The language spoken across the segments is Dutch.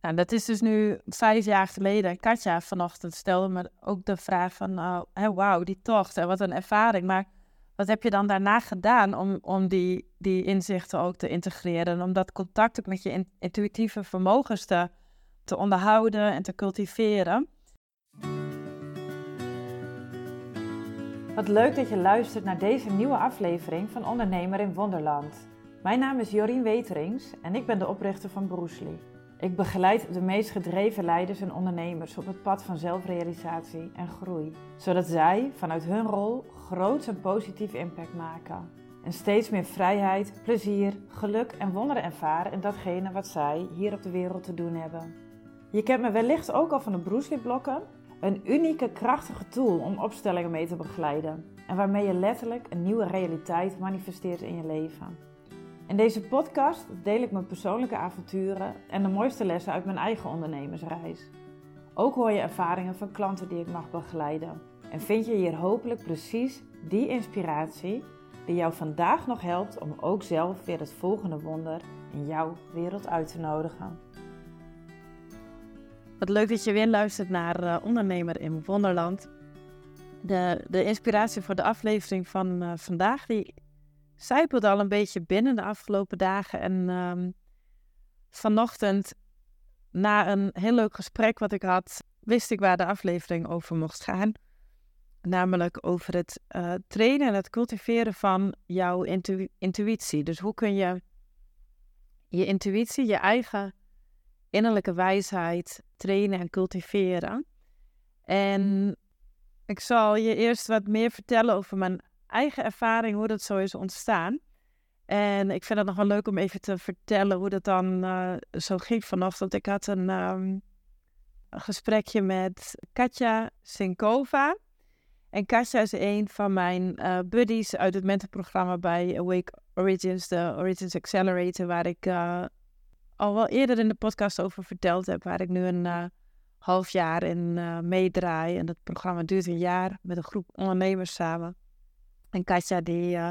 Nou, dat is dus nu vijf jaar geleden. Katja vanochtend stelde me ook de vraag van, nou, wauw, die tocht en wat een ervaring. Maar wat heb je dan daarna gedaan om, om die, die inzichten ook te integreren? Om dat contact ook met je intuïtieve vermogens te, te onderhouden en te cultiveren? Wat leuk dat je luistert naar deze nieuwe aflevering van Ondernemer in Wonderland. Mijn naam is Jorien Weterings en ik ben de oprichter van Broesli. Ik begeleid de meest gedreven leiders en ondernemers op het pad van zelfrealisatie en groei, zodat zij vanuit hun rol groots en positief impact maken. En steeds meer vrijheid, plezier, geluk en wonderen ervaren in datgene wat zij hier op de wereld te doen hebben. Je kent me wellicht ook al van de Broesli-blokken, een unieke, krachtige tool om opstellingen mee te begeleiden en waarmee je letterlijk een nieuwe realiteit manifesteert in je leven. In deze podcast deel ik mijn persoonlijke avonturen en de mooiste lessen uit mijn eigen ondernemersreis. Ook hoor je ervaringen van klanten die ik mag begeleiden. En vind je hier hopelijk precies die inspiratie die jou vandaag nog helpt om ook zelf weer het volgende wonder in jouw wereld uit te nodigen. Wat leuk dat je weer luistert naar uh, Ondernemer in Wonderland. De, de inspiratie voor de aflevering van uh, vandaag die zijpelde al een beetje binnen de afgelopen dagen. En um, vanochtend, na een heel leuk gesprek wat ik had, wist ik waar de aflevering over mocht gaan. Namelijk over het uh, trainen en het cultiveren van jouw intuïtie. Dus hoe kun je je intuïtie, je eigen innerlijke wijsheid trainen en cultiveren. En ik zal je eerst wat meer vertellen over mijn eigen ervaring hoe dat zo is ontstaan. En ik vind het nog wel leuk om even te vertellen hoe dat dan uh, zo ging vanochtend. Ik had een, um, een gesprekje met Katja Sinkova. En Katja is een van mijn uh, buddies uit het mentorprogramma bij Awake Origins, de Origins Accelerator, waar ik uh, al wel eerder in de podcast over verteld heb, waar ik nu een half jaar in meedraai. En dat programma duurt een jaar met een groep ondernemers samen. En Katja die uh,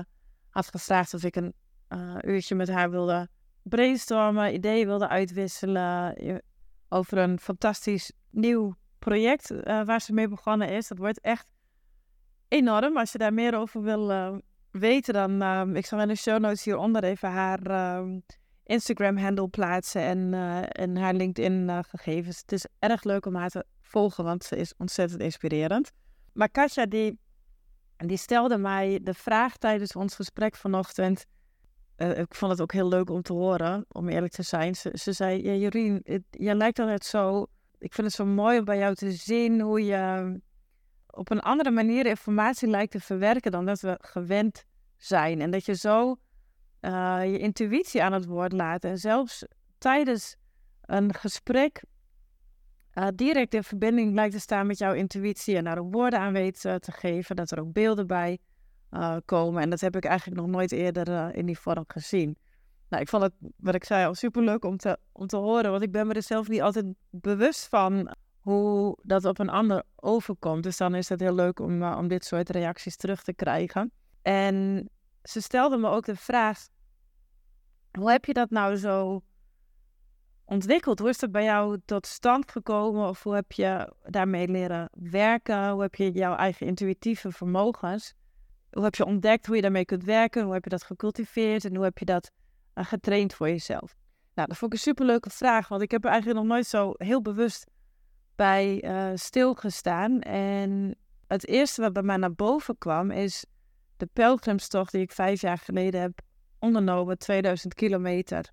had gevraagd of ik een uh, uurtje met haar wilde brainstormen, ideeën wilde uitwisselen over een fantastisch nieuw project waar ze mee begonnen is. Dat wordt echt enorm. Als je daar meer over wil weten, dan ik zal in de show notes hieronder even haar Instagram-handle plaatsen en, en haar LinkedIn-gegevens. Het is erg leuk om haar te volgen, want ze is ontzettend inspirerend. Maar Katja die en die stelde mij de vraag tijdens ons gesprek vanochtend. Uh, ik vond het ook heel leuk om te horen, om eerlijk te zijn. Ze, ze zei: ja, Jorien, het, jij lijkt altijd zo. Ik vind het zo mooi om bij jou te zien hoe je op een andere manier informatie lijkt te verwerken dan dat we gewend zijn. En dat je zo uh, je intuïtie aan het woord laat. En zelfs tijdens een gesprek uh, direct in verbinding lijkt te staan met jouw intuïtie en daar ook woorden aan weet te geven, dat er ook beelden bij uh, komen. En dat heb ik eigenlijk nog nooit eerder in die vorm gezien. Nou, ik vond het, wat ik zei, al superleuk om te, om te horen, want ik ben me er zelf niet altijd bewust van hoe dat op een ander overkomt. Dus dan is het heel leuk om, om dit soort reacties terug te krijgen. En ze stelde me ook de vraag, hoe heb je dat nou zo ontwikkeld? Hoe is dat bij jou tot stand gekomen? Of hoe heb je daarmee leren werken? Hoe heb je jouw eigen intuïtieve vermogens? Hoe heb je ontdekt hoe je daarmee kunt werken? Hoe heb je dat gecultiveerd? En hoe heb je dat uh, getraind voor jezelf? Nou, dat vond ik een superleuke vraag, want ik heb er eigenlijk nog nooit zo heel bewust bij uh, stilgestaan. En het eerste wat bij mij naar boven kwam is de pelgrimstocht die ik vijf jaar geleden heb ondernomen, 2000 kilometer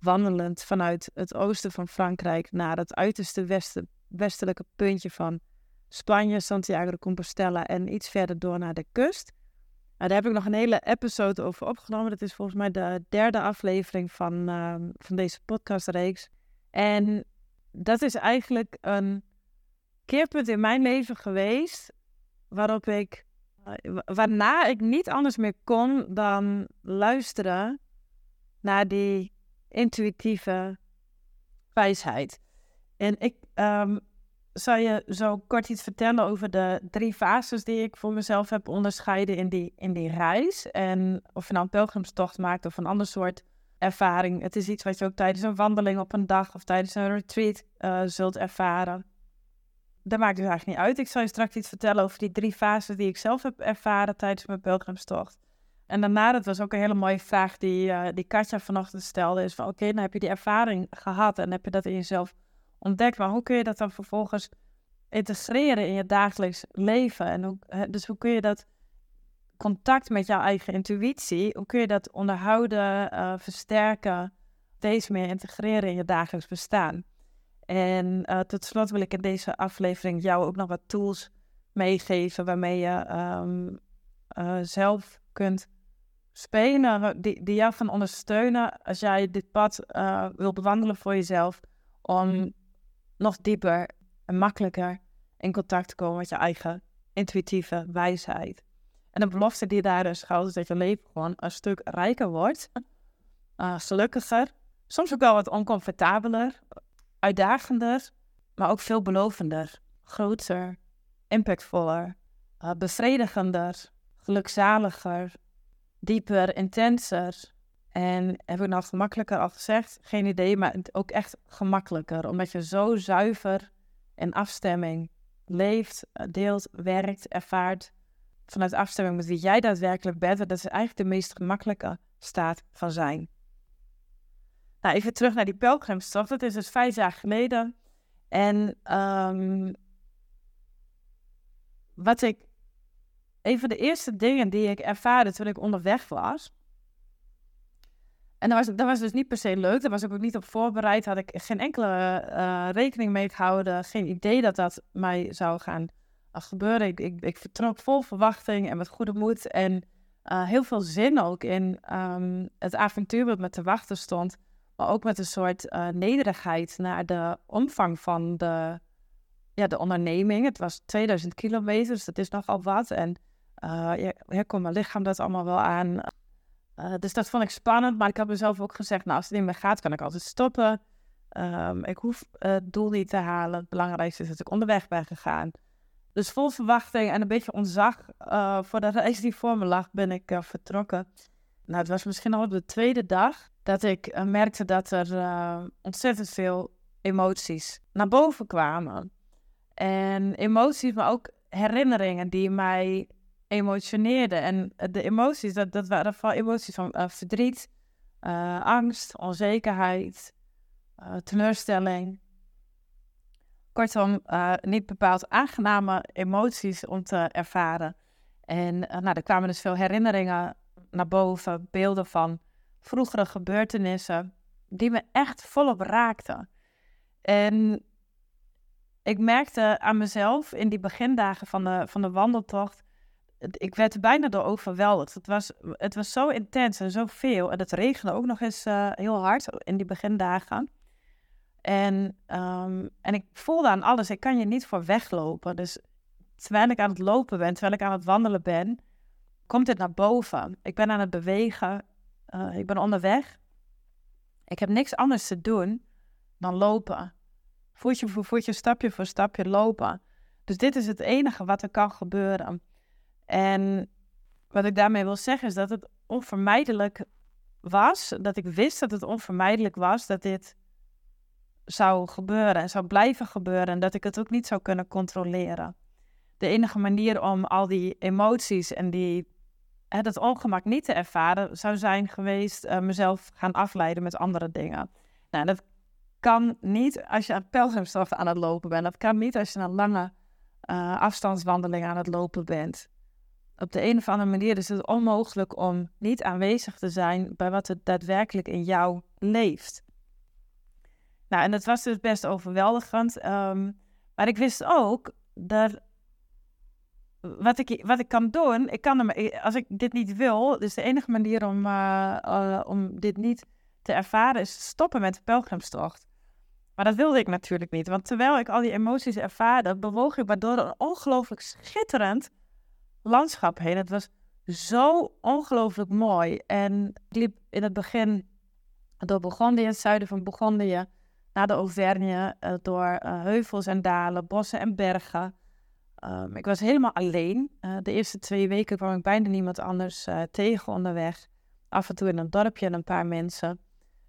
wandelend vanuit het oosten van Frankrijk naar het uiterste westen, westelijke puntje van Spanje, Santiago de Compostela en iets verder door naar de kust. Nou, daar heb ik nog een hele episode over opgenomen. Dat is volgens mij de derde aflevering van, uh, van deze podcastreeks. En dat is eigenlijk een keerpunt in mijn leven geweest waarop ik, uh, waarna ik niet anders meer kon dan luisteren naar die intuïtieve wijsheid. En ik um, zal je zo kort iets vertellen over de drie fases die ik voor mezelf heb onderscheiden in die, in die reis. En of je nou een pelgrimstocht maakt of een ander soort ervaring. Het is iets wat je ook tijdens een wandeling op een dag of tijdens een retreat uh, zult ervaren. Dat maakt dus eigenlijk niet uit. Ik zal je straks iets vertellen over die drie fases die ik zelf heb ervaren tijdens mijn pelgrimstocht. En daarna, dat was ook een hele mooie vraag die, uh, die Katja vanochtend stelde, is van oké, dan heb je die ervaring gehad en heb je dat in jezelf ontdekt, maar hoe kun je dat dan vervolgens integreren in je dagelijks leven? En dus hoe kun je dat contact met jouw eigen intuïtie, hoe kun je dat onderhouden, uh, versterken, deze meer integreren in je dagelijks bestaan? En uh, tot slot wil ik in deze aflevering jou ook nog wat tools meegeven waarmee je uh, zelf kunt spelen, die, die jou van ondersteunen als jij dit pad wil bewandelen voor jezelf, om mm. nog dieper en makkelijker in contact te komen met je eigen intuïtieve wijsheid. En de belofte die daar dus geldt, is dat je leven gewoon een stuk rijker wordt, uh, gelukkiger, soms ook wel wat oncomfortabeler, uitdagender, maar ook veelbelovender, groter, impactvoller, uh, bevredigender, gelukzaliger, dieper, intenser. En heb ik nog gemakkelijker al gezegd? Geen idee, maar ook echt gemakkelijker, omdat je zo zuiver in afstemming leeft, deelt, werkt, ervaart vanuit afstemming met wie jij daadwerkelijk bent. dat is eigenlijk de meest gemakkelijke staat van zijn. Nou, even terug naar die pelgrimstocht. Dat is dus vijf jaar geleden. En um, wat ik. Een van de eerste dingen die ik ervaarde toen ik onderweg was. En dat was, dat was dus niet per se leuk. Daar was ik ook niet op voorbereid. Had ik geen enkele uh, rekening mee gehouden. Geen idee dat dat mij zou gaan gebeuren. Ik, ik, ik, vertrok vol verwachting en met goede moed. En uh, heel veel zin ook in um, het avontuur wat me te wachten stond. Maar ook met een soort nederigheid naar de omvang van de, ja, de onderneming. Het was 2000 kilometer, dus dat is nogal wat. En ja, ja, kon mijn lichaam dat allemaal wel aan. dus dat vond ik spannend. Maar ik had mezelf ook gezegd, nou, als het niet meer gaat, kan ik altijd stoppen. Um, ik hoef het doel niet te halen. Het belangrijkste is dat ik onderweg ben gegaan. Dus vol verwachting en een beetje ontzag uh, voor de reis die voor me lag, ben ik vertrokken. Nou, het was misschien al op de tweede dag dat ik merkte dat er ontzettend veel emoties naar boven kwamen. En emoties, maar ook herinneringen die mij emotioneerden. En de emoties, dat, dat waren vooral emoties van verdriet, angst, onzekerheid, teleurstelling, Kortom, niet bepaald aangename emoties om te ervaren. En nou, er kwamen dus veel herinneringen naar boven, beelden van vroegere gebeurtenissen, die me echt volop raakten. En ik merkte aan mezelf in die begindagen van de, van de wandeltocht, ik werd er bijna door overweldigd. Het was, het was zo intens en zo veel. En het regende ook nog eens uh, heel hard in die begindagen. En, um, en ik voelde aan alles, ik kan je niet voor weglopen. Dus terwijl ik aan het lopen ben, terwijl ik aan het wandelen ben, komt het naar boven. Ik ben aan het bewegen, uh, ik ben onderweg. Ik heb niks anders te doen dan lopen. Voetje voor voetje, stapje voor stapje lopen. Dus dit is het enige wat er kan gebeuren. En wat ik daarmee wil zeggen is dat het onvermijdelijk was, dat ik wist dat het onvermijdelijk was dat dit zou gebeuren en zou blijven gebeuren en dat ik het ook niet zou kunnen controleren. De enige manier om al die emoties en die, hè, dat ongemak niet te ervaren, zou zijn geweest uh, mezelf gaan afleiden met andere dingen. Nou, dat kan niet als je aan pelgrimstocht aan het lopen bent. Dat kan niet als je een lange uh, afstandswandeling aan het lopen bent. Op de een of andere manier is het onmogelijk om niet aanwezig te zijn bij wat er daadwerkelijk in jou leeft. Nou, en dat was dus best overweldigend. Um, maar ik wist ook dat wat ik, wat ik kan doen, ik kan hem, als ik dit niet wil, dus de enige manier om, uh, uh, om dit niet te ervaren is stoppen met de pelgrimstocht. Maar dat wilde ik natuurlijk niet, want terwijl ik al die emoties ervaarde, bewoog ik maar door een ongelooflijk schitterend landschap heen. Het was zo ongelooflijk mooi. En ik liep in het begin door Bourgondië, het zuiden van Bourgondië naar de Auvergne uh, door uh, heuvels en dalen, bossen en bergen. Um, ik was helemaal alleen. Uh, de eerste twee weken kwam ik bijna niemand anders tegen onderweg. Af en toe in een dorpje en een paar mensen.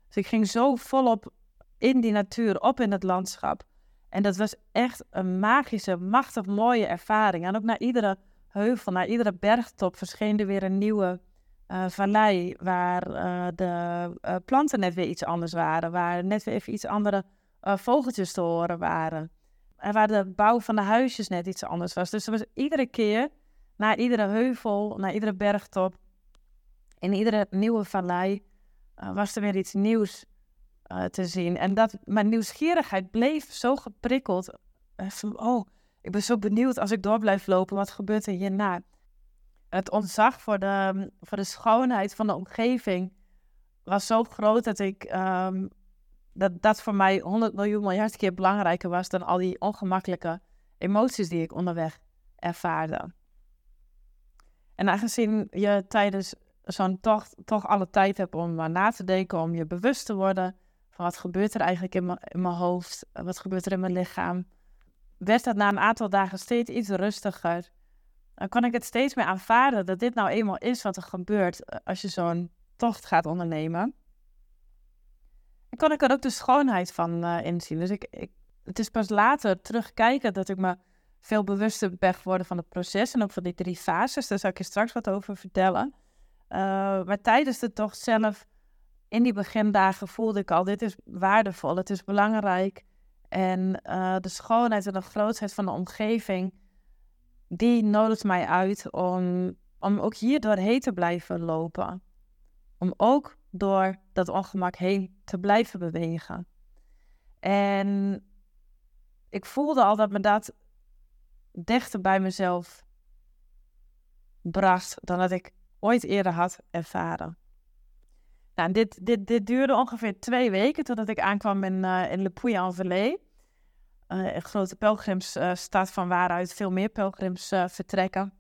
Dus ik ging zo volop in die natuur, op in het landschap. En dat was echt een magische, machtig mooie ervaring. En ook naar iedere heuvel, naar iedere bergtop verscheen er weer een nieuwe uh, vallei. Waar uh, de uh, planten net weer iets anders waren. Waar net weer even iets andere vogeltjes te horen waren. En waar de bouw van de huisjes net iets anders was. Dus er was iedere keer, naar iedere heuvel, naar iedere bergtop, in iedere nieuwe vallei, was er weer iets nieuws te zien. En dat mijn nieuwsgierigheid bleef zo geprikkeld. Van, oh, ik ben zo benieuwd als ik door blijf lopen, wat gebeurt er hierna? Het ontzag voor de, voor de schoonheid van de omgeving was zo groot dat ik um, dat dat voor mij 100 miljoen miljard keer belangrijker was dan al die ongemakkelijke emoties die ik onderweg ervaarde. En aangezien je tijdens zo'n tocht toch alle tijd hebt om maar na te denken, om je bewust te worden van wat gebeurt er eigenlijk in mijn hoofd, wat gebeurt er in mijn lichaam, werd dat na een aantal dagen steeds iets rustiger. Dan kon ik het steeds meer aanvaarden dat dit nou eenmaal is wat er gebeurt eh, als je zo'n tocht gaat ondernemen. En kon ik er ook de schoonheid van uh, inzien. Dus ik, ik, het is pas later terugkijken dat ik me veel bewuster ben geworden van het proces en ook van die drie fases. Daar zal ik je straks wat over vertellen. Uh, maar tijdens de tocht zelf in die begindagen voelde ik al, dit is waardevol, het is belangrijk. En uh, de schoonheid en de grootheid van de omgeving, die nodigt mij uit om, om ook hier doorheen te blijven lopen. Om ook door dat ongemak heen te blijven bewegen. En ik voelde al dat me dat dichter bij mezelf bracht dan dat ik ooit eerder had ervaren. Dit, dit, dit duurde ongeveer twee weken totdat ik aankwam in, uh, in Le Puy-en-Velay. Uh, een grote pelgrimsstad van waaruit veel meer pelgrims vertrekken.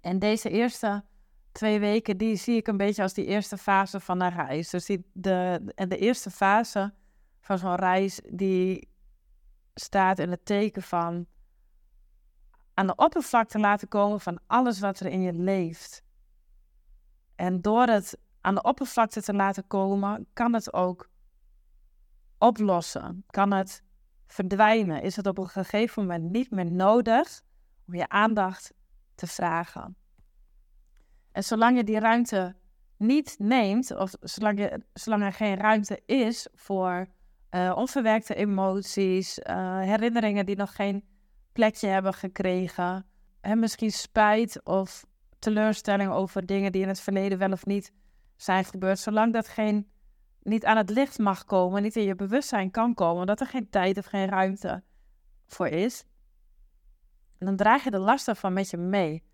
En deze eerste twee weken, die zie ik een beetje als die eerste fase van een reis. Dus de, en de eerste fase van zo'n reis, die staat in het teken van aan de oppervlakte laten komen van alles wat er in je leeft. En door het aan de oppervlakte te laten komen, kan het ook oplossen. Kan het verdwijnen? Is het op een gegeven moment niet meer nodig om je aandacht te vragen? En zolang je die ruimte niet neemt, of zolang, je, zolang er geen ruimte is voor uh, onverwerkte emoties, uh, herinneringen die nog geen plekje hebben gekregen, en misschien spijt of teleurstelling over dingen die in het verleden wel of niet zijn gebeurd, zolang dat geen, niet aan het licht mag komen, niet in je bewustzijn kan komen, dat er geen tijd of geen ruimte voor is, dan draag je de last ervan met je mee.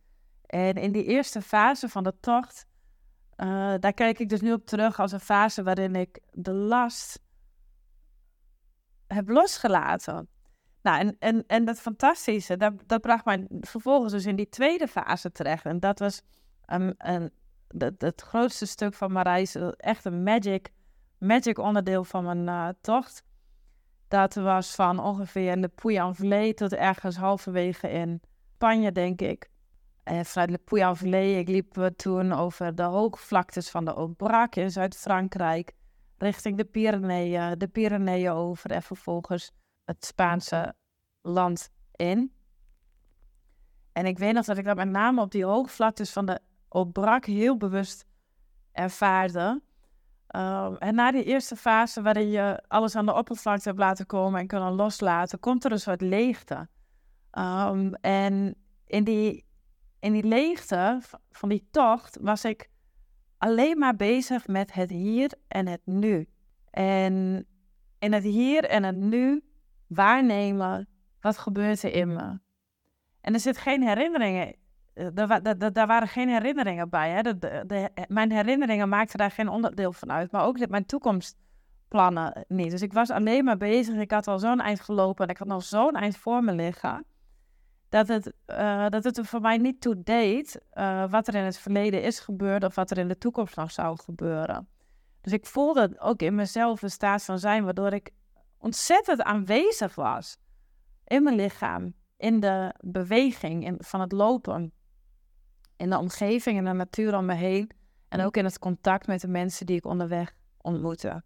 En in die eerste fase van de tocht, uh, daar kijk ik dus nu op terug als een fase waarin ik de last heb losgelaten. Nou, en, en, en dat fantastische, dat, dat bracht mij vervolgens dus in die tweede fase terecht. En dat was um, een, het, het grootste stuk van mijn reis, echt een magic, magic onderdeel van mijn uh, tocht. Dat was van ongeveer Le Puy-en-Velay tot ergens halverwege in Spanje, denk ik. En vanuit Le Puy-en-Velay, ik liep toen over de hoogvlaktes van de Aubrac in Zuid-Frankrijk, richting de Pyreneeën, de Pyreneeën over en vervolgens het Spaanse land in. En ik weet nog dat ik dat met name op die hoogvlaktes van de Aubrac heel bewust ervaarde. Um, en na die eerste fase, waarin je alles aan de oppervlakte hebt laten komen en kunnen loslaten, komt er een soort leegte. Um, en in die, in die leegte van die tocht was ik alleen maar bezig met het hier en het nu. En in het hier en het nu waarnemen, wat gebeurt er in me? En er zit geen herinneringen daar waren geen herinneringen bij. Hè? De, de, mijn herinneringen maakten daar geen onderdeel van uit. Maar ook mijn toekomstplannen niet. Dus ik was alleen maar bezig. Ik had al zo'n eind gelopen en ik had nog zo'n eind voor me liggen. Dat het, dat het er voor mij niet toe deed wat er in het verleden is gebeurd of wat er in de toekomst nog zou gebeuren. Dus ik voelde ook in mezelf een staat van zijn waardoor ik ontzettend aanwezig was in mijn lichaam, in de beweging in, van het lopen in de omgeving en de natuur om me heen. En ook in het contact met de mensen die ik onderweg ontmoette.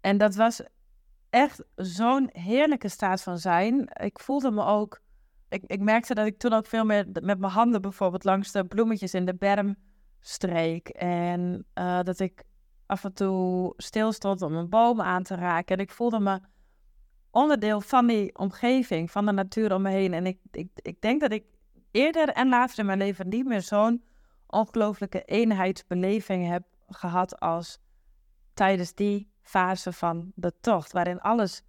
En dat was echt zo'n heerlijke staat van zijn. Ik voelde me ook. Ik, ik merkte dat ik toen ook veel meer met mijn handen bijvoorbeeld langs de bloemetjes in de berm streek. En uh, dat ik af en toe stil stond om een boom aan te raken. En ik voelde me onderdeel van die omgeving, van de natuur om me heen. En ik, ik, ik denk dat ik eerder en later in mijn leven niet meer zo'n ongelooflijke eenheidsbeleving heb gehad als tijdens die fase van de tocht, waarin alles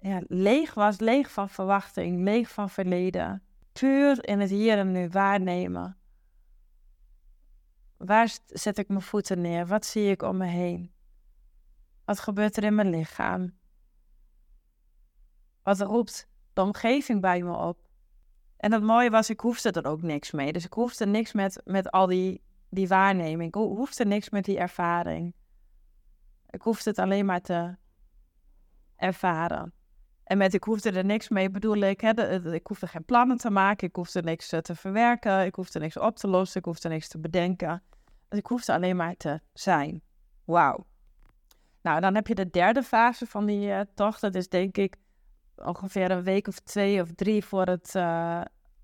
ja, leeg was, leeg van verwachting, leeg van verleden. Puur in het hier en nu waarnemen. Waar zet ik mijn voeten neer? Wat zie ik om me heen? Wat gebeurt er in mijn lichaam? Wat roept de omgeving bij me op? En het mooie was, ik hoefde er ook niks mee. Dus ik hoefde niks met, met al die, die waarneming. Ik hoefde niks met die ervaring. Ik hoefde het alleen maar te ervaren. En met ik hoefde er niks mee bedoel ik, hè, ik hoefde geen plannen te maken, ik hoefde niks eh, te verwerken, ik hoefde niks op te lossen, ik hoefde niks te bedenken. Dus ik hoefde alleen maar te zijn. Wauw. Nou, dan heb je de derde fase van die uh, tocht. Dat is denk ik ongeveer een week of twee of drie voor het, uh,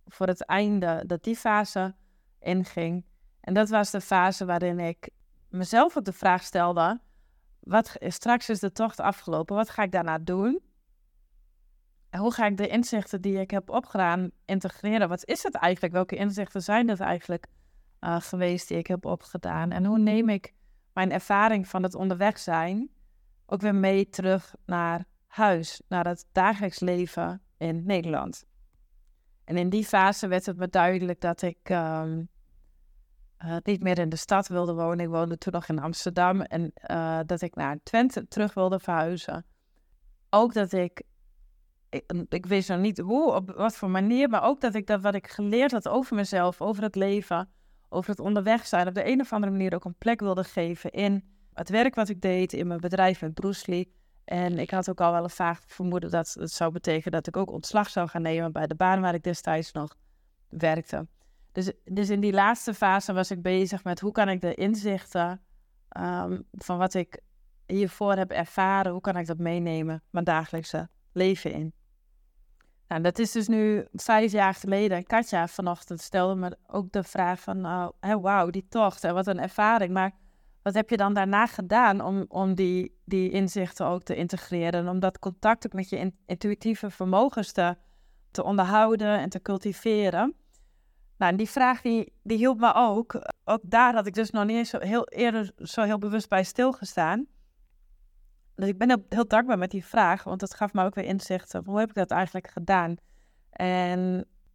voor het einde dat die fase inging. En dat was de fase waarin ik mezelf ook de vraag stelde: wat, straks is de tocht afgelopen, wat ga ik daarna doen? En hoe ga ik de inzichten die ik heb opgedaan integreren? Wat is het eigenlijk? Welke inzichten zijn het eigenlijk uh, geweest die ik heb opgedaan? En hoe neem ik mijn ervaring van het onderweg zijn ook weer mee terug naar huis, naar het dagelijks leven in Nederland? En in die fase werd het me duidelijk dat ik um, uh, niet meer in de stad wilde wonen. Ik woonde toen nog in Amsterdam en uh, dat ik naar Twente terug wilde verhuizen. Ook dat ik, ik, ik wist nog niet hoe, op wat voor manier, maar ook dat ik dat wat ik geleerd had over mezelf, over het leven, over het onderweg zijn, op de een of andere manier ook een plek wilde geven in het werk wat ik deed, in mijn bedrijf met Bruce Lee. En ik had ook al wel een vaag vermoeden dat het zou betekenen dat ik ook ontslag zou gaan nemen bij de baan waar ik destijds nog werkte. Dus, dus in die laatste fase was ik bezig met hoe kan ik de inzichten um, van wat ik hiervoor heb ervaren, hoe kan ik dat meenemen mijn dagelijkse leven in. Nou, dat is dus nu vijf jaar geleden. Katja vanochtend stelde me ook de vraag van, nou, wauw, die tocht en wat een ervaring. Maar wat heb je dan daarna gedaan om, om die, die inzichten ook te integreren? Om dat contact ook met je intuïtieve vermogens te, te onderhouden en te cultiveren? Nou, die vraag die, die hielp me ook. Ook daar had ik dus nog niet eens zo heel eerder zo heel bewust bij stilgestaan. Dus ik ben heel, heel dankbaar met die vraag, want dat gaf me ook weer inzichten. Hoe heb ik dat eigenlijk gedaan? En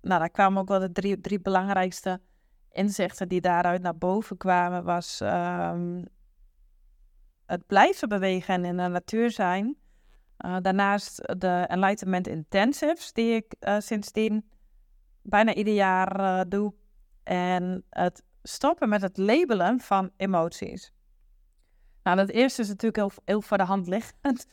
nou, daar kwamen ook wel de drie, drie belangrijkste inzichten die daaruit naar boven kwamen. Was um, het blijven bewegen en in de natuur zijn. Uh, daarnaast de Enlightenment Intensives, die ik uh, sindsdien bijna ieder jaar uh, doe. En het stoppen met het labelen van emoties. Nou, dat eerste is natuurlijk heel, heel voor de hand liggend.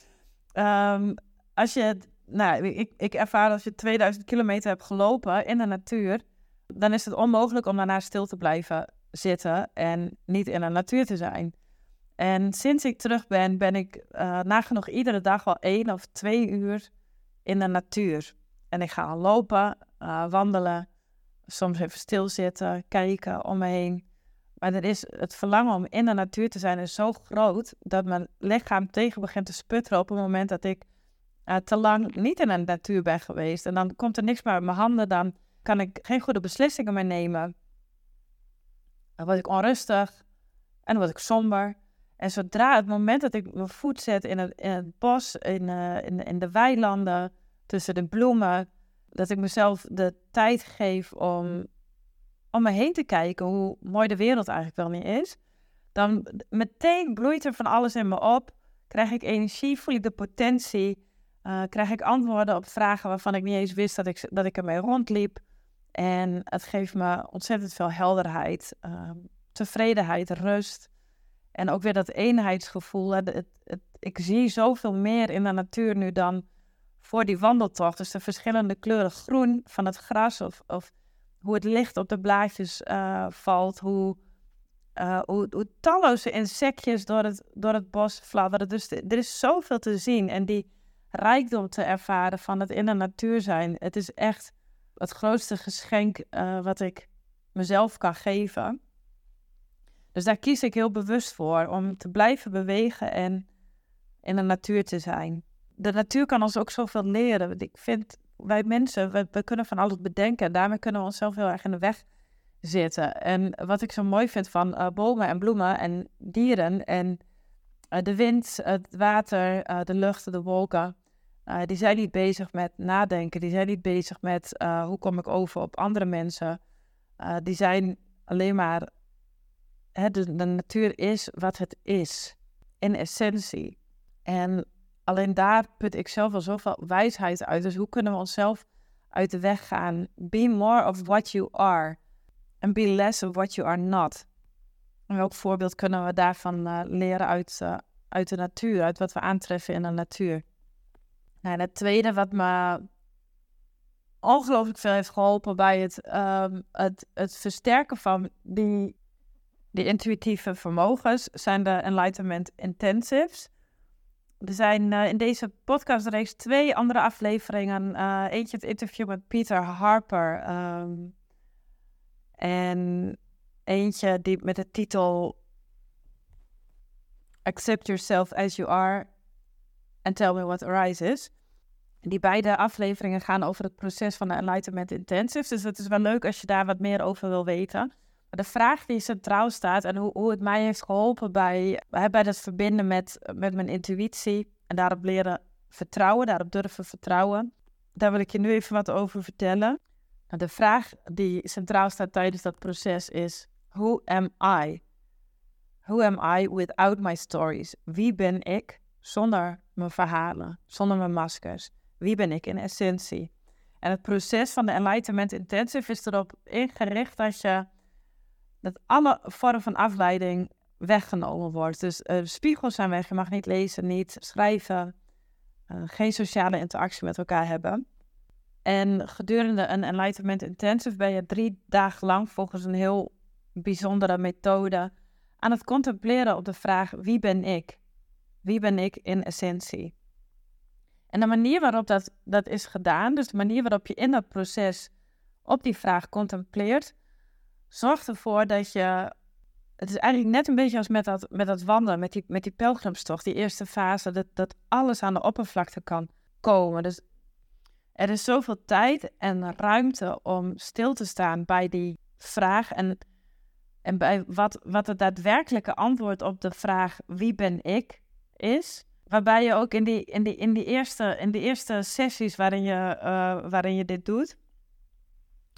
Um, als je, nou, ik, ik ervaar als je 2000 kilometer hebt gelopen in de natuur, dan is het onmogelijk om daarna stil te blijven zitten en niet in de natuur te zijn. En sinds ik terug ben, ben ik uh, nagenoeg iedere dag wel één of twee uur in de natuur. En ik ga lopen, uh, wandelen, soms even stilzitten, kijken om me heen. Maar er is het verlangen om in de natuur te zijn is zo groot dat mijn lichaam tegen begint te sputteren op het moment dat ik uh, te lang niet in de natuur ben geweest. En dan komt er niks meer uit mijn handen, dan kan ik geen goede beslissingen meer nemen. Dan word ik onrustig en dan word ik somber. En zodra het moment dat ik mijn voet zet in het, bos, in, uh, in, in de weilanden, tussen de bloemen, dat ik mezelf de tijd geef om om me heen te kijken hoe mooi de wereld eigenlijk wel niet is, dan meteen bloeit er van alles in me op. Krijg ik energie, voel ik de potentie, uh, krijg ik antwoorden op vragen waarvan ik niet eens wist dat ik, dat ik ermee rondliep. En het geeft me ontzettend veel helderheid, uh, tevredenheid, rust. En ook weer dat eenheidsgevoel. Het, het, ik zie zoveel meer in de natuur nu dan voor die wandeltocht. Dus de verschillende kleuren groen van het gras of, of hoe het licht op de blaadjes uh, valt, hoe uh, hoe, hoe, talloze insectjes door het, door het bos fladderen. Dus er is zoveel te zien en die rijkdom te ervaren van het in de natuur zijn. Het is echt het grootste geschenk uh, wat ik mezelf kan geven. Dus daar kies ik heel bewust voor om te blijven bewegen en in de natuur te zijn. De natuur kan ons ook zoveel leren. Ik vind, wij mensen, we, kunnen van alles bedenken. En daarmee kunnen we onszelf heel erg in de weg zitten. En wat ik zo mooi vind van uh, bomen en bloemen en dieren en uh, de wind, het water, de lucht, de wolken, die zijn niet bezig met nadenken. Die zijn niet bezig met hoe kom ik over op andere mensen. die zijn alleen maar, hè, de, natuur is wat het is, in essentie. En alleen daar put ik zelf wel zoveel wijsheid uit. Dus hoe kunnen we onszelf uit de weg gaan? Be more of what you are. And be less of what you are not. En welk voorbeeld kunnen we daarvan leren uit, uit de natuur, uit wat we aantreffen in de natuur? Nou, en het tweede wat me ongelooflijk veel heeft geholpen bij het, um, het, het versterken van die, die intuïtieve vermogens zijn de Enlightenment Intensives. Er zijn uh, in deze podcastreeks twee andere afleveringen. Uh, eentje het interview met Peter Harper. Um, en eentje die met de titel Accept Yourself as You Are and Tell Me What Arises. Die beide afleveringen gaan over het proces van de Enlightenment Intensive. Dus het is wel leuk als je daar wat meer over wil weten. Maar de vraag die centraal staat en hoe, hoe het mij heeft geholpen bij, bij het verbinden met, met mijn intuïtie en daarop leren vertrouwen, daarop durven vertrouwen. Daar wil ik je nu even wat over vertellen. Nou, de vraag die centraal staat tijdens dat proces is: Who am I? Who am I without my stories? Wie ben ik zonder mijn verhalen, zonder mijn maskers? Wie ben ik in essentie? En het proces van de Enlightenment Intensive is erop ingericht dat je dat alle vormen van afleiding weggenomen wordt. Dus uh, spiegels zijn weg, je mag niet lezen, niet schrijven, uh, geen sociale interactie met elkaar hebben. En gedurende een Enlightenment Intensive ben je drie dagen lang volgens een heel bijzondere methode aan het contempleren op de vraag: wie ben ik? Wie ben ik in essentie? En de manier waarop dat, dat is gedaan, dus de manier waarop je in dat proces op die vraag contempleert, zorgt ervoor dat je. Het is eigenlijk net een beetje als met dat, met dat wandelen, met die, met die pelgrimstocht, die eerste fase, dat, dat alles aan de oppervlakte kan komen. Dus er is zoveel tijd en ruimte om stil te staan bij die vraag en, en bij wat, wat het daadwerkelijke antwoord op de vraag wie ben ik is. Waarbij je ook in die, in die, in die, eerste, in die eerste sessies waarin je, uh, waarin je dit doet.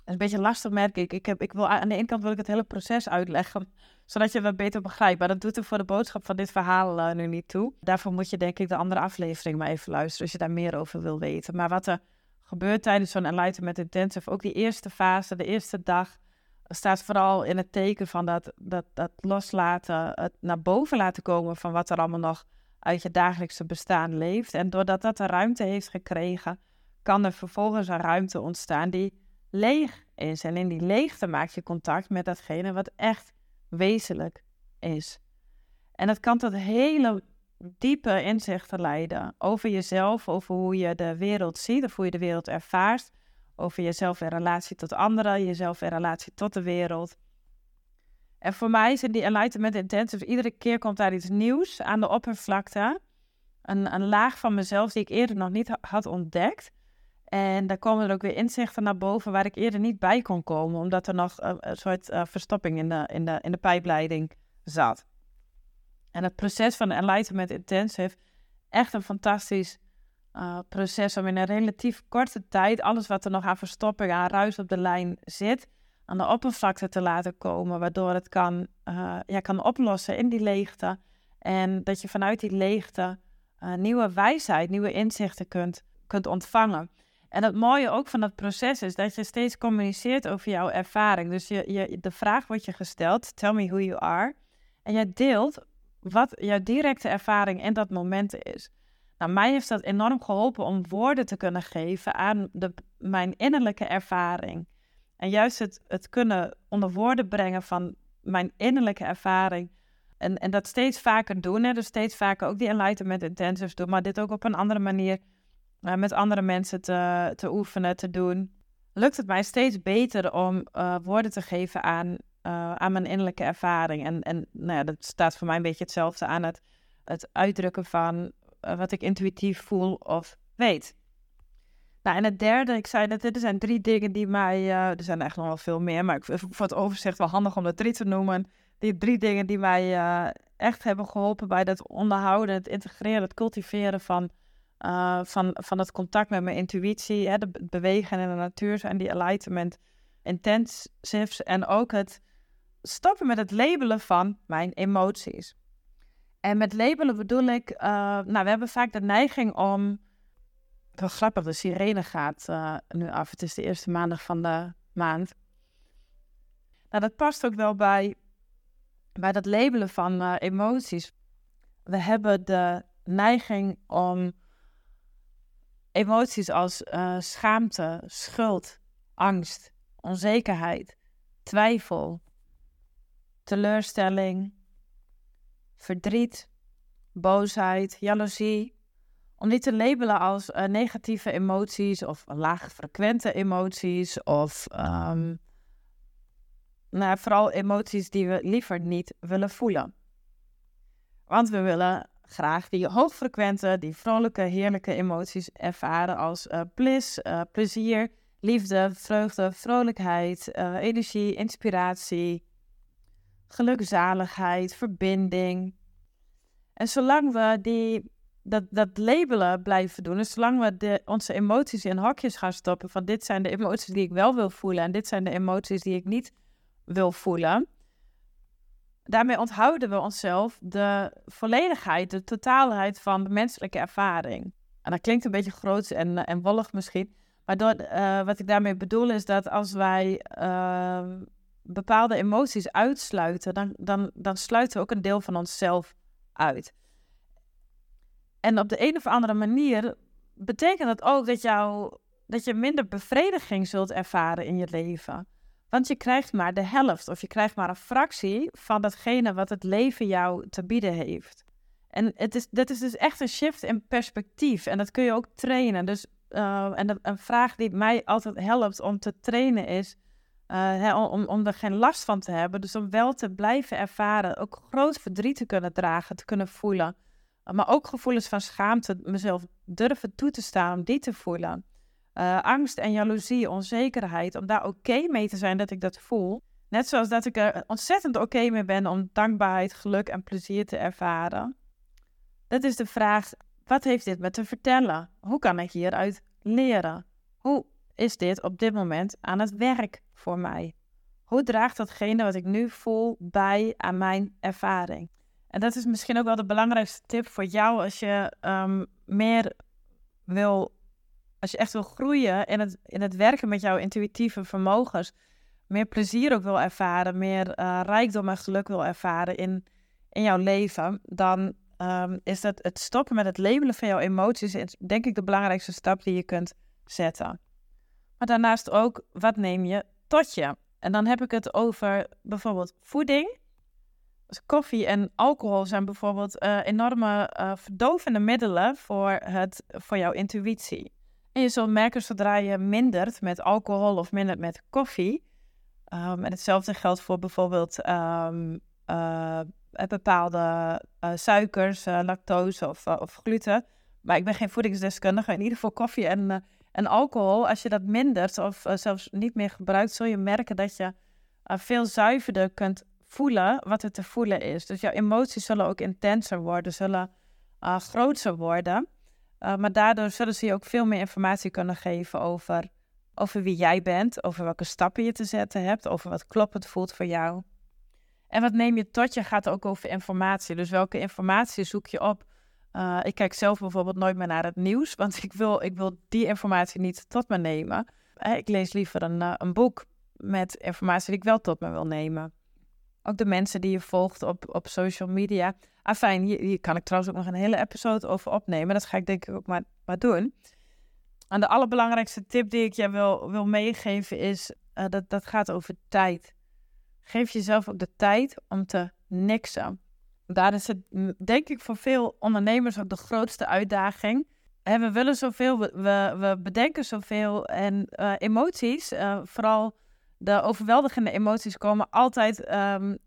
Is een beetje lastig, merk ik. ik, heb, ik wil, aan de ene kant wil ik het hele proces uitleggen, zodat je het beter begrijpt. Maar dat doet er voor de boodschap van dit verhaal uh, nu niet toe. Daarvoor moet je denk ik de andere aflevering maar even luisteren, als je daar meer over wil weten. Maar wat er gebeurt tijdens zo'n Enlightenment Intensive, ook die eerste fase, de eerste dag, staat vooral in het teken van dat, dat, dat loslaten, het naar boven laten komen van wat er allemaal nog uit je dagelijkse bestaan leeft. En doordat dat de ruimte heeft gekregen, kan er vervolgens een ruimte ontstaan die leeg is. En in die leegte maak je contact met datgene wat echt wezenlijk is. En dat kan tot hele diepe inzichten leiden over jezelf, over hoe je de wereld ziet of hoe je de wereld ervaart, over jezelf in relatie tot anderen, jezelf in relatie tot de wereld. En voor mij zijn die Enlightenment Intensive, iedere keer komt daar iets nieuws aan de oppervlakte. Een, een laag van mezelf die ik eerder nog niet had ontdekt. En daar komen er ook weer inzichten naar boven waar ik eerder niet bij kon komen, omdat er nog een, een soort uh, verstopping in de, in, de, in de pijpleiding zat. En het proces van de Enlightenment Intensive, echt een fantastisch uh, proces om in een relatief korte tijd alles wat er nog aan verstopping, aan ruis op de lijn zit, aan de oppervlakte te laten komen, waardoor het kan, uh, ja, kan oplossen in die leegte. En dat je vanuit die leegte uh, nieuwe wijsheid, nieuwe inzichten kunt, kunt ontvangen. En het mooie ook van dat proces is dat je steeds communiceert over jouw ervaring. Dus je, je, de vraag wordt je gesteld, tell me who you are. En jij deelt wat jouw directe ervaring in dat moment is. Nou, mij heeft dat enorm geholpen om woorden te kunnen geven aan de, mijn innerlijke ervaring. En juist het, het kunnen onder woorden brengen van mijn innerlijke ervaring. En, en dat steeds vaker doen. Hè? Dus steeds vaker ook die enlightenment intensives doen. Maar dit ook op een andere manier uh, met andere mensen te, te oefenen, te doen. Lukt het mij steeds beter om uh, woorden te geven aan, uh, aan mijn innerlijke ervaring. En, en nou ja, dat staat voor mij een beetje hetzelfde aan het, het uitdrukken van wat ik intuïtief voel of weet. Nou, en het derde, ik zei net, er zijn drie dingen die mij, uh, er zijn echt nog wel veel meer, maar ik vind voor het overzicht wel handig om er drie te noemen. Die drie dingen die mij uh, echt hebben geholpen bij het onderhouden, het integreren, het cultiveren van, uh, van, van het contact met mijn intuïtie, hè, de bewegen in de natuur en die enlightenment intensives en ook het stoppen met het labelen van mijn emoties. En met labelen bedoel ik, nou, we hebben vaak de neiging om wel grappig, de sirene gaat uh, nu af. Het is de eerste maandag van de maand. Nou, dat past ook wel bij, bij dat labelen van uh, emoties. We hebben de neiging om emoties als uh, schaamte, schuld, angst, onzekerheid, twijfel, teleurstelling, verdriet, boosheid, jaloezie, om die te labelen als uh, negatieve emoties of laagfrequente emoties of um, nou, vooral emoties die we liever niet willen voelen. Want we willen graag die hoogfrequente, die vrolijke, heerlijke emoties ervaren als uh, bliss, uh, plezier, liefde, vreugde, vrolijkheid, energie, inspiratie, gelukzaligheid, verbinding. En zolang we die dat, dat labelen blijven doen. Dus zolang we onze emoties in hokjes gaan stoppen van dit zijn de emoties die ik wel wil voelen en dit zijn de emoties die ik niet wil voelen. Daarmee onthouden we onszelf de volledigheid, de totaalheid van de menselijke ervaring. En dat klinkt een beetje groot en, en wollig misschien. Maar uh, wat ik daarmee bedoel is dat als wij uh, bepaalde emoties uitsluiten, dan, dan, dan sluiten we ook een deel van onszelf uit. En op de een of andere manier betekent dat ook dat, jou, dat je minder bevrediging zult ervaren in je leven. Want je krijgt maar de helft of je krijgt maar een fractie van datgene wat het leven jou te bieden heeft. En het is, dat is dus echt een shift in perspectief. En dat kun je ook trainen. Dus, uh, en een vraag die mij altijd helpt om te trainen is hè, om, om er geen last van te hebben. Dus om wel te blijven ervaren, ook groot verdriet te kunnen dragen, te kunnen voelen. Maar ook gevoelens van schaamte, mezelf durven toe te staan om die te voelen. Uh, angst en jaloezie, onzekerheid, om daar oké mee te zijn dat ik dat voel. Net zoals dat ik er ontzettend oké mee ben om dankbaarheid, geluk en plezier te ervaren. Dat is de vraag, wat heeft dit me te vertellen? Hoe kan ik hieruit leren? Hoe is dit op dit moment aan het werk voor mij? Hoe draagt datgene wat ik nu voel bij aan mijn ervaring? En dat is misschien ook wel de belangrijkste tip voor jou als je um, meer wil, als je echt wil groeien in het, in het werken met jouw intuïtieve vermogens. Meer plezier ook wil ervaren, meer uh, rijkdom en geluk wil ervaren in, in jouw leven. Dan um, is dat het stoppen met het labelen van jouw emoties, denk ik de belangrijkste stap die je kunt zetten. Maar daarnaast ook, wat neem je tot je? En dan heb ik het over bijvoorbeeld voeding koffie en alcohol zijn bijvoorbeeld uh, enorme uh, verdovende middelen voor, het, voor jouw intuïtie. En je zult merken zodra je mindert met alcohol of mindert met koffie. Um, en hetzelfde geldt voor bijvoorbeeld um, uh, bepaalde suikers, lactose of, of gluten. Maar ik ben geen voedingsdeskundige. In ieder geval koffie en, en alcohol. Als je dat mindert of zelfs niet meer gebruikt, zul je merken dat je veel zuiverder kunt voelen wat er te voelen is. Dus jouw emoties zullen ook intenser worden, zullen uh, groter worden. Uh, maar daardoor zullen ze je ook veel meer informatie kunnen geven over, over wie jij bent, over welke stappen je te zetten hebt, over wat kloppend voelt voor jou. En wat neem je tot je gaat ook over informatie. Dus welke informatie zoek je op? Uh, ik kijk zelf bijvoorbeeld nooit meer naar het nieuws, want ik wil, ik wil die informatie niet tot me nemen. Ik lees liever een, een boek met informatie die ik wel tot me wil nemen. Ook de mensen die je volgt op, op social media. Ah, fijn, hier, hier kan ik trouwens ook nog een hele episode over opnemen. Dat ga ik denk ik ook maar, maar doen. En de allerbelangrijkste tip die ik je wil, wil meegeven is, uh, dat, dat gaat over tijd. geef jezelf ook de tijd om te niksen. Daar is het, denk ik, voor veel ondernemers ook de grootste uitdaging. we willen zoveel, we, we bedenken zoveel en uh, emoties, uh, vooral de overweldigende emoties, komen altijd um,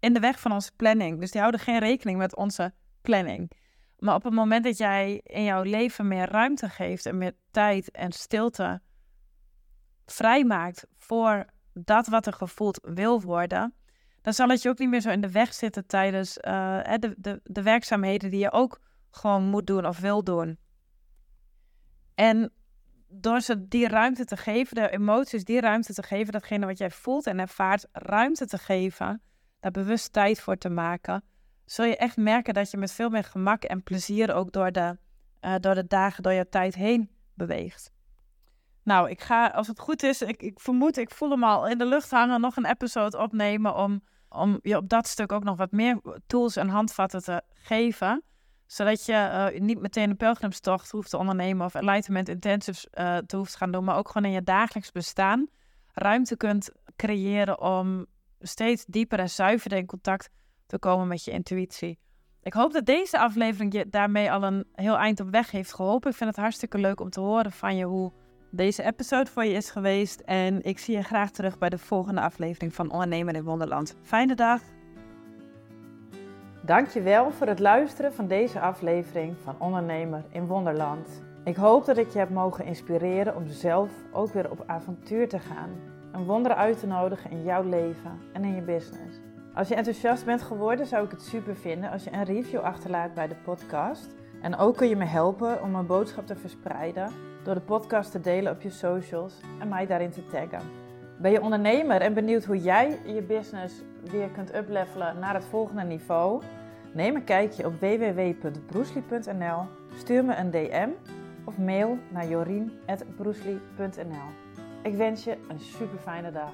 in de weg van onze planning. Dus die houden geen rekening met onze planning. Maar op het moment dat jij in jouw leven meer ruimte geeft en meer tijd en stilte vrijmaakt voor dat wat er gevoeld wil worden, dan zal het je ook niet meer zo in de weg zitten tijdens uh, de, de, de werkzaamheden die je ook gewoon moet doen of wil doen. En door ze die ruimte te geven, de emoties die ruimte te geven, datgene wat jij voelt en ervaart, ruimte te geven, daar bewust tijd voor te maken, zul je echt merken dat je met veel meer gemak en plezier ook door de, uh, door de dagen, door je tijd heen beweegt. Nou, ik ga, als het goed is, ik, ik vermoed, ik voel hem al in de lucht hangen, nog een episode opnemen om, om je op dat stuk ook nog wat meer tools en handvatten te geven. Zodat je uh, niet meteen een pelgrimstocht hoeft te ondernemen of enlightenment intensives uh, te hoeft gaan doen, maar ook gewoon in je dagelijks bestaan ruimte kunt creëren om steeds dieper en zuiverder in contact te komen met je intuïtie. Ik hoop dat deze aflevering je daarmee al een heel eind op weg heeft geholpen. Ik vind het hartstikke leuk om te horen van je hoe deze episode voor je is geweest. En ik zie je graag terug bij de volgende aflevering van Ondernemer in Wonderland. Fijne dag! Dankjewel voor het luisteren van deze aflevering van Ondernemer in Wonderland. Ik hoop dat ik je heb mogen inspireren om zelf ook weer op avontuur te gaan. Een wonder uit te nodigen in jouw leven en in je business. Als je enthousiast bent geworden, zou ik het super vinden als je een review achterlaat bij de podcast. En ook kun je me helpen om mijn boodschap te verspreiden door de podcast te delen op je socials en mij daarin te taggen. Ben je ondernemer en benieuwd hoe jij je business weer kunt uplevelen naar het volgende niveau? Neem een kijkje op www.broesli.nl, stuur me een DM of mail naar jorien.broesli.nl. Ik wens je een super fijne dag.